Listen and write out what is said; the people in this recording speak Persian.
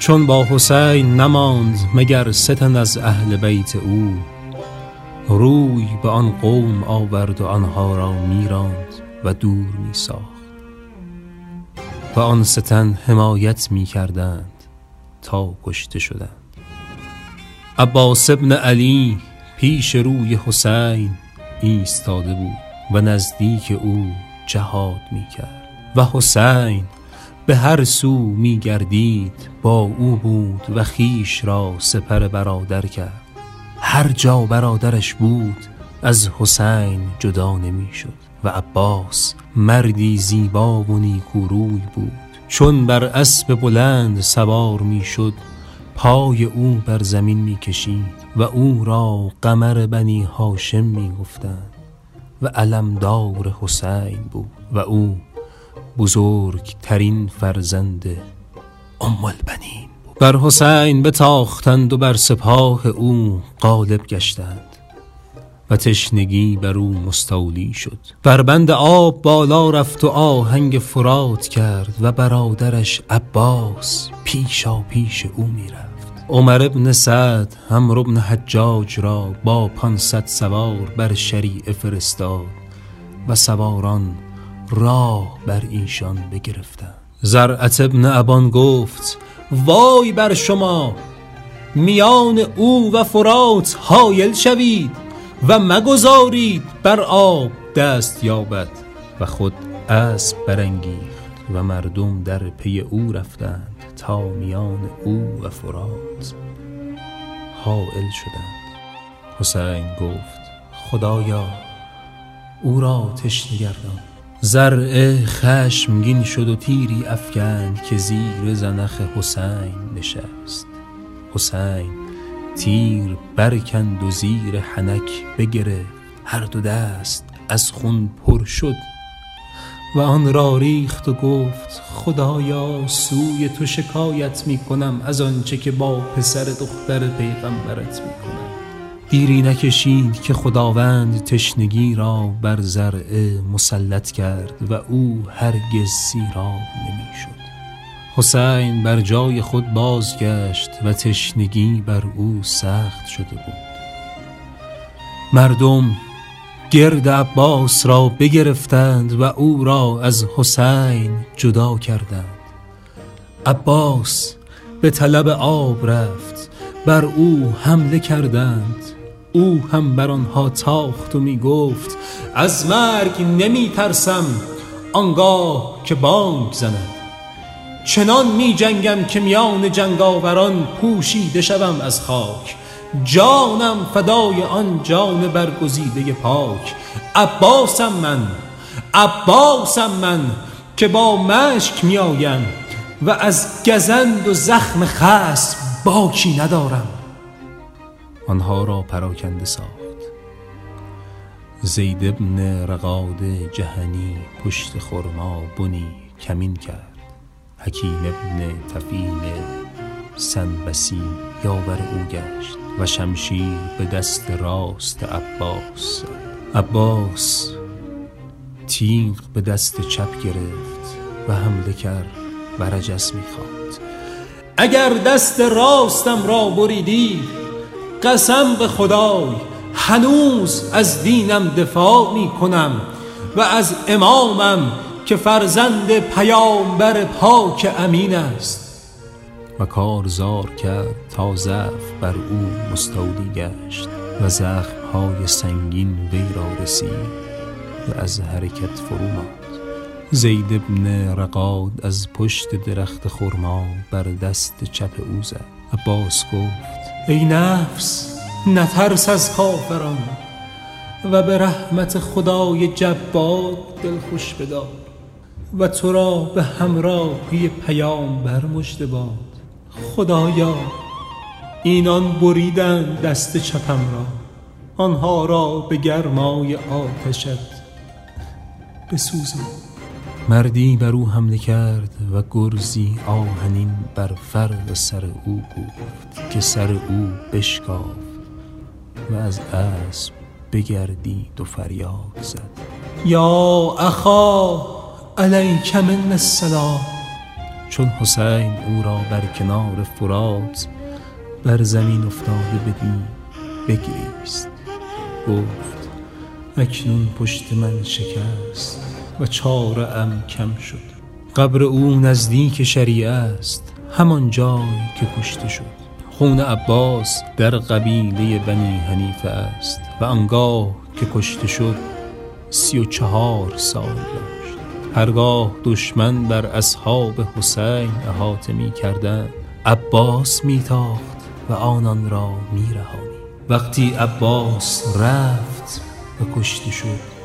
چون با حسین نماند مگر ستن از اهل بیت او. روی به آن قوم آورد و آنها را میراند و دور می ساخت و آن ستن حمایت می کردند تا کشته شدند. عباس ابن علی پیش روی حسین ایستاده بود و نزدیک او جهاد می کرد و حسین به هر سو می گردید با او بود و خیش را سپر برادر کرد. هر جا برادرش بود از حسین جدا نمی شد و عباس مردی زیبا و نیکوروی بود. چون بر اسب بلند سوار می شد پای او بر زمین می کشید و او را قمر بنی هاشم می گفتند و علمدار حسین بود و او بزرگترین فرزند ام البنین بر حسین بتاختند و بر سپاه او غالب گشتند و تشنگی بر او مستولی شد. بر بند آب بالا رفت و آهنگ فرات کرد و برادرش عباس پیشا پیش او می‌رفت. عمر ابن سعد هم ابن حجاج را با پانصد سوار بر شریعه فرستاد و سواران راه بر ایشان بگرفتند. زرعت ابن ابان گفت وای بر شما! میان او و فرات حایل شوید و مگذارید بر آب دست یابد. و خود اسب برانگیخت و مردم در پی او رفتند تا میان او و فرات حائل شدند. حسین گفت خدایا او را تشنه گردان زرع خشمگین شد و تیری افکند که زیر زنخ حسین نشست. حسین تیر برکند و زیر حنک بگرفت. هر دو دست از خون پر شد و آن را ریخت و گفت خدایا سوی تو شکایت می کنم از آنچه که با پسر دختر پیغمبرت می کنم دیری نکشید که خداوند تشنگی را بر زرعه مسلط کرد و او هرگز سیراب نمی شد حسین بر جای خود بازگشت و تشنگی بر او سخت شده بود. مردم گرد عباس را بگرفتند و او را از حسین جدا کردند. عباس به طلب آب رفت بر او حمله کردند. او هم بر آنها تاخت و می گفت از مرگ نمی ترسم آنگاه که بانگ زند. چنان می جنگم که میان جنگاوران پوشیده شوم از خاک. جانم فدای آن جان برگزیده پاک. عباسم من عباسم من که با مشک میآیم و از گزند و زخم خصم باکی ندارم. آنها را پراکنده ساخت. زید ابن رقاد جهنی پشت خرما بنی کمین کرد. حکیم ابن تفیل سنبسی یاور او گشت و شمشیر به دست راست عباس عباس تیغ به دست چپ گرفت و حمله کرد و رجس می‌خواند. اگر دست راستم را بریدی قسم به خدای هنوز از دینم دفاع می کنم و از امامم که فرزند پیامبر پاک امین است. و کارزار کرد تا ضعف بر او مستولی گشت و زخمهای سنگین وی را رسید و از حرکت فرو ماند. زید ابن رقاد از پشت درخت خرما بر دست چپ او زد. عباس گفت ای نفس نترس از کافران و به رحمت خدای جبار دل خوش بدار و تو را به همراهی پیامبر مژده باد. خدایا اینان بریدن دست چپم را آنها را به گرمای آتشت بسوزان. مردی بر او حمله کرد و گرزی آهنین بر فرق سر او گفت که سر او بشکافت و از اسب بگردید و فریاد زد. یا اخا علیک من السلام. چون حسین او را بر کنار فرات بر زمین افتاده بدید بگریست. گفت اکنون پشت من شکست. و چاره ام کم شد. قبر او نزدیک شریعه است همان جای که کشته شد. خون عباس در قبیله بنی حنیفه است و انگاه که کشته شد سی و چهار سال داشت هرگاه دشمن بر اصحاب حسین احاطه می کردن عباس میتاخت و آنان را می رهانی. وقتی عباس رفت و کشته شد